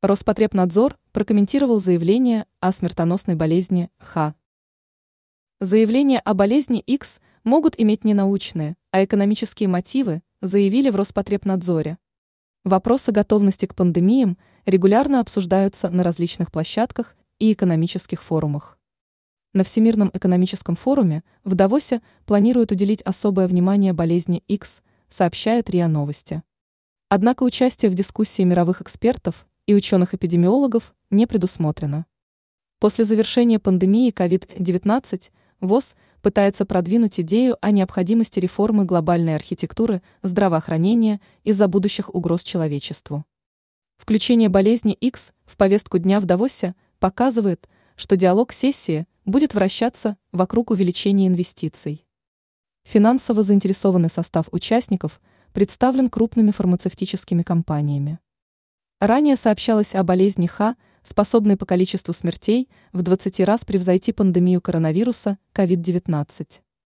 Роспотребнадзор прокомментировал заявление о смертоносной болезни Х. Заявления о болезни X могут иметь не научные, а экономические мотивы, заявили в Роспотребнадзоре. Вопросы готовности к пандемиям регулярно обсуждаются на различных площадках и экономических форумах. На Всемирном экономическом форуме в Давосе планируют уделить особое внимание болезни X, сообщает РИА Новости. Однако участие в дискуссии мировых экспертов и ученых-эпидемиологов не предусмотрено. После завершения пандемии COVID-19 ВОЗ пытается продвинуть идею о необходимости реформы глобальной архитектуры здравоохранения из-за будущих угроз человечеству. Включение болезни X в повестку дня в Давосе показывает, что диалог сессии будет вращаться вокруг увеличения инвестиций. Финансово заинтересованный состав участников представлен крупными фармацевтическими компаниями. Ранее сообщалось о болезни Х, способной по количеству смертей в 20 раз превзойти пандемию коронавируса COVID-19.